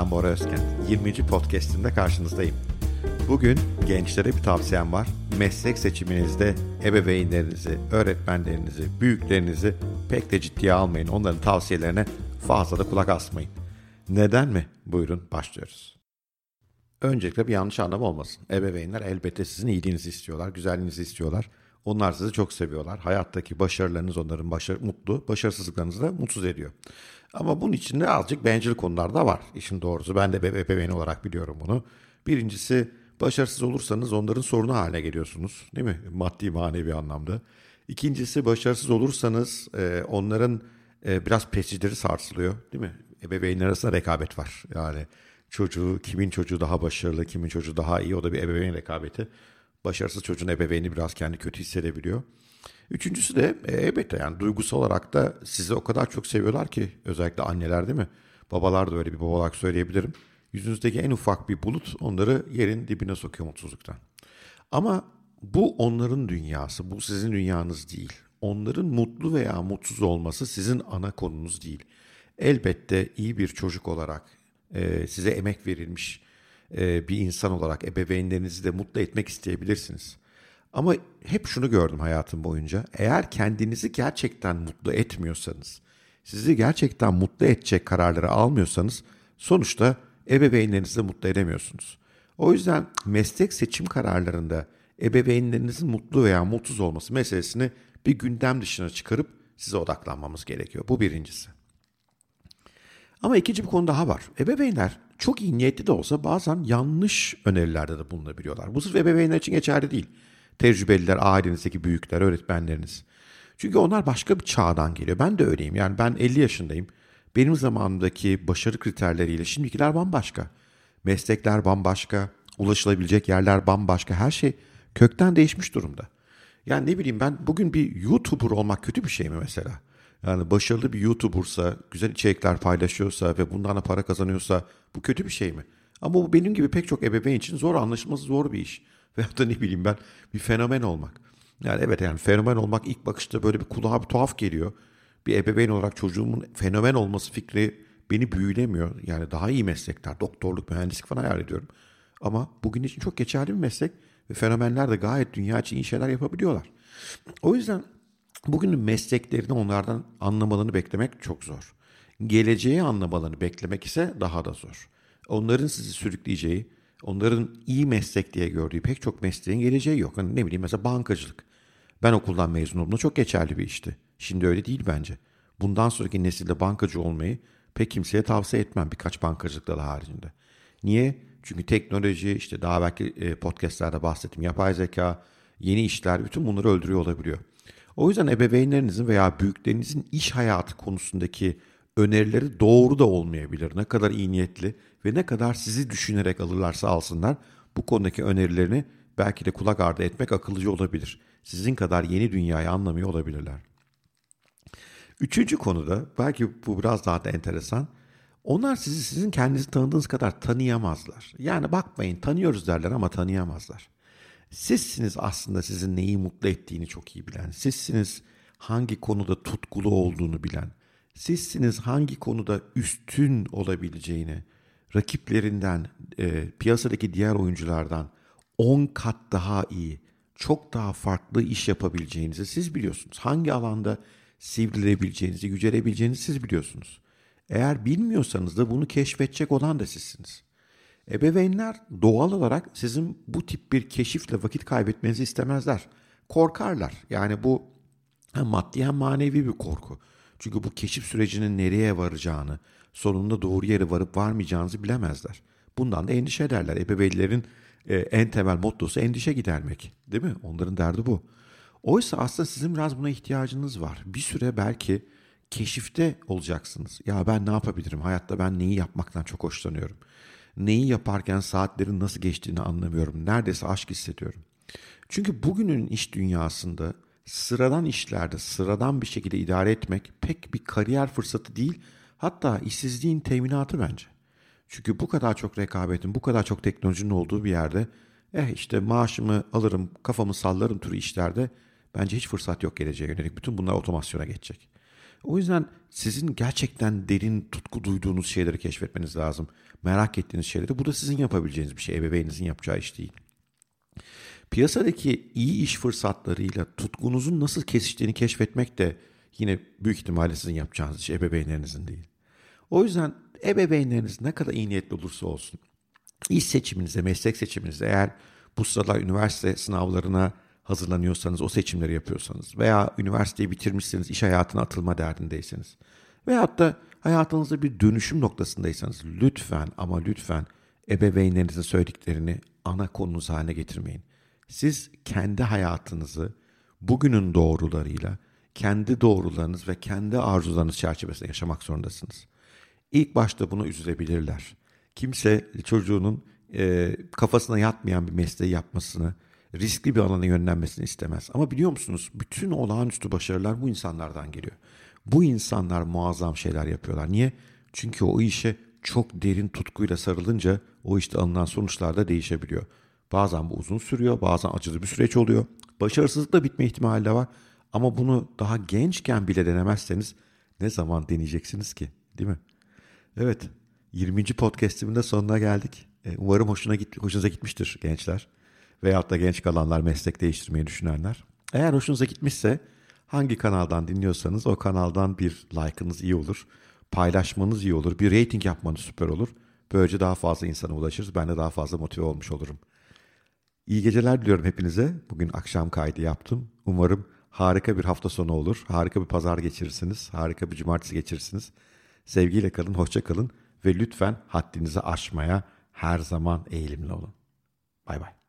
Ben Bora Özken. 20. podcast'imde karşınızdayım. Bugün gençlere bir tavsiyem var. Meslek seçiminizde ebeveynlerinizi, öğretmenlerinizi, büyüklerinizi pek de ciddiye almayın. Onların tavsiyelerine fazla da kulak asmayın. Neden mi? Buyurun başlıyoruz. Öncelikle bir yanlış anlam olmasın. Ebeveynler elbette sizin iyiliğinizi istiyorlar, güzelliğinizi istiyorlar. Onlar sizi çok seviyorlar. Hayattaki başarılarınız onların başarı, mutlu, başarısızlıklarınızı da mutsuz ediyor. Ama bunun içinde azıcık bencil konular da var. İşin doğrusu ben de ebeveyn olarak biliyorum bunu. Birincisi başarısız olursanız onların sorunu haline geliyorsunuz. Değil mi? Maddi manevi anlamda. İkincisi başarısız olursanız e, onların e, biraz prestijleri sarsılıyor. Değil mi? Ebeveynler arasında rekabet var. Yani çocuğu, kimin çocuğu daha başarılı, kimin çocuğu daha iyi o da bir ebeveyn rekabeti. Başarısız çocuğun ebeveyni biraz kendi kötü hissedebiliyor. Üçüncüsü de e, elbette yani duygusal olarak da sizi o kadar çok seviyorlar ki özellikle anneler değil mi? Babalar da öyle bir baba olarak söyleyebilirim. Yüzünüzdeki en ufak bir bulut onları yerin dibine sokuyor mutsuzluktan. Ama bu onların dünyası, bu sizin dünyanız değil. Onların mutlu veya mutsuz olması sizin ana konunuz değil. Elbette iyi bir çocuk olarak, e, size emek verilmiş e, bir insan olarak ebeveynlerinizi de mutlu etmek isteyebilirsiniz. Ama hep şunu gördüm hayatım boyunca. Eğer kendinizi gerçekten mutlu etmiyorsanız, sizi gerçekten mutlu edecek kararları almıyorsanız sonuçta ebeveynlerinizi de mutlu edemiyorsunuz. O yüzden meslek seçim kararlarında ebeveynlerinizin mutlu veya mutsuz olması meselesini bir gündem dışına çıkarıp size odaklanmamız gerekiyor. Bu birincisi. Ama ikinci bir konu daha var. Ebeveynler çok iyi niyetli de olsa bazen yanlış önerilerde de bulunabiliyorlar. Bu sırf ebeveynler için geçerli değil. Tecrübeliler, ailenizdeki büyükler, öğretmenleriniz. Çünkü onlar başka bir çağdan geliyor. Ben de öyleyim. Yani ben 50 yaşındayım. Benim zamanımdaki başarı kriterleriyle şimdikiler bambaşka. Meslekler bambaşka, ulaşılabilecek yerler bambaşka. Her şey kökten değişmiş durumda. Yani ne bileyim ben bugün bir YouTuber olmak kötü bir şey mi mesela? Yani başarılı bir YouTuber'sa, güzel içerikler paylaşıyorsa ve bundan da para kazanıyorsa bu kötü bir şey mi? Ama bu benim gibi pek çok ebeveyn için zor anlaşılması zor bir iş. Veyahut da ne bileyim ben bir fenomen olmak. Yani evet yani fenomen olmak ilk bakışta böyle bir kulağa bir tuhaf geliyor. Bir ebeveyn olarak çocuğumun fenomen olması fikri beni büyülemiyor. Yani daha iyi meslekler, doktorluk, mühendislik falan hayal ediyorum. Ama bugün için çok geçerli bir meslek ve fenomenler de gayet dünya için iyi şeyler yapabiliyorlar. O yüzden bugünün mesleklerini onlardan anlamalarını beklemek çok zor. Geleceği anlamalarını beklemek ise daha da zor. Onların sizi sürükleyeceği, onların iyi meslek diye gördüğü pek çok mesleğin geleceği yok. Hani ne bileyim mesela bankacılık. Ben okuldan mezun olduğumda çok geçerli bir işti. Şimdi öyle değil bence. Bundan sonraki nesilde bankacı olmayı pek kimseye tavsiye etmem birkaç bankacılık dalı haricinde. Niye? Çünkü teknoloji, işte daha belki e, podcastlerde bahsettim, yapay zeka, yeni işler bütün bunları öldürüyor olabiliyor. O yüzden ebeveynlerinizin veya büyüklerinizin iş hayatı konusundaki önerileri doğru da olmayabilir. Ne kadar iyi niyetli ve ne kadar sizi düşünerek alırlarsa alsınlar bu konudaki önerilerini belki de kulak ardı etmek akıllıcı olabilir. Sizin kadar yeni dünyayı anlamıyor olabilirler. Üçüncü konuda belki bu biraz daha da enteresan. Onlar sizi sizin kendinizi tanıdığınız kadar tanıyamazlar. Yani bakmayın tanıyoruz derler ama tanıyamazlar. Sizsiniz aslında sizin neyi mutlu ettiğini çok iyi bilen. Sizsiniz hangi konuda tutkulu olduğunu bilen. Sizsiniz hangi konuda üstün olabileceğini, rakiplerinden, e, piyasadaki diğer oyunculardan 10 kat daha iyi, çok daha farklı iş yapabileceğinizi siz biliyorsunuz. Hangi alanda sivrilebileceğinizi, yücelebileceğinizi siz biliyorsunuz. Eğer bilmiyorsanız da bunu keşfedecek olan da sizsiniz. Ebeveynler doğal olarak sizin bu tip bir keşifle vakit kaybetmenizi istemezler. Korkarlar. Yani bu hem maddi hem manevi bir korku. Çünkü bu keşif sürecinin nereye varacağını, sonunda doğru yere varıp varmayacağınızı bilemezler. Bundan da endişe ederler. Ebeveynlerin e, en temel mottosu endişe gidermek. Değil mi? Onların derdi bu. Oysa aslında sizin biraz buna ihtiyacınız var. Bir süre belki keşifte olacaksınız. Ya ben ne yapabilirim? Hayatta ben neyi yapmaktan çok hoşlanıyorum. Neyi yaparken saatlerin nasıl geçtiğini anlamıyorum. Neredeyse aşk hissediyorum. Çünkü bugünün iş dünyasında sıradan işlerde sıradan bir şekilde idare etmek pek bir kariyer fırsatı değil. Hatta işsizliğin teminatı bence. Çünkü bu kadar çok rekabetin, bu kadar çok teknolojinin olduğu bir yerde eh işte maaşımı alırım, kafamı sallarım türü işlerde bence hiç fırsat yok geleceğe yönelik. Bütün bunlar otomasyona geçecek. O yüzden sizin gerçekten derin tutku duyduğunuz şeyleri keşfetmeniz lazım. Merak ettiğiniz şeyleri. Bu da sizin yapabileceğiniz bir şey. Ebeveyninizin yapacağı iş değil. Piyasadaki iyi iş fırsatlarıyla tutkunuzun nasıl kesiştiğini keşfetmek de yine büyük ihtimalle sizin yapacağınız iş ebeveynlerinizin değil. O yüzden ebeveynleriniz ne kadar iyi niyetli olursa olsun iş seçiminize, meslek seçiminize eğer bu sıralar üniversite sınavlarına hazırlanıyorsanız, o seçimleri yapıyorsanız veya üniversiteyi bitirmişseniz, iş hayatına atılma derdindeyseniz veyahut da hayatınızda bir dönüşüm noktasındaysanız lütfen ama lütfen ebeveynlerinizin söylediklerini ana konunuz haline getirmeyin. Siz kendi hayatınızı bugünün doğrularıyla, kendi doğrularınız ve kendi arzularınız çerçevesinde yaşamak zorundasınız. İlk başta bunu üzülebilirler. Kimse çocuğunun e, kafasına yatmayan bir mesleği yapmasını, riskli bir alana yönlenmesini istemez. Ama biliyor musunuz bütün olağanüstü başarılar bu insanlardan geliyor. Bu insanlar muazzam şeyler yapıyorlar. Niye? Çünkü o işe çok derin tutkuyla sarılınca o işte alınan sonuçlar da değişebiliyor. Bazen bu uzun sürüyor, bazen acılı bir süreç oluyor. Başarısızlıkla bitme ihtimali de var. Ama bunu daha gençken bile denemezseniz ne zaman deneyeceksiniz ki? Değil mi? Evet, 20. podcast'imin de sonuna geldik. E, umarım hoşuna git, hoşunuza gitmiştir gençler. Veyahut da genç kalanlar, meslek değiştirmeyi düşünenler. Eğer hoşunuza gitmişse hangi kanaldan dinliyorsanız o kanaldan bir like'ınız iyi olur. Paylaşmanız iyi olur. Bir rating yapmanız süper olur. Böylece daha fazla insana ulaşırız. Ben de daha fazla motive olmuş olurum. İyi geceler diliyorum hepinize. Bugün akşam kaydı yaptım. Umarım harika bir hafta sonu olur. Harika bir pazar geçirirsiniz. Harika bir cumartesi geçirirsiniz. Sevgiyle kalın, hoşça kalın ve lütfen haddinizi aşmaya her zaman eğilimli olun. Bay bay.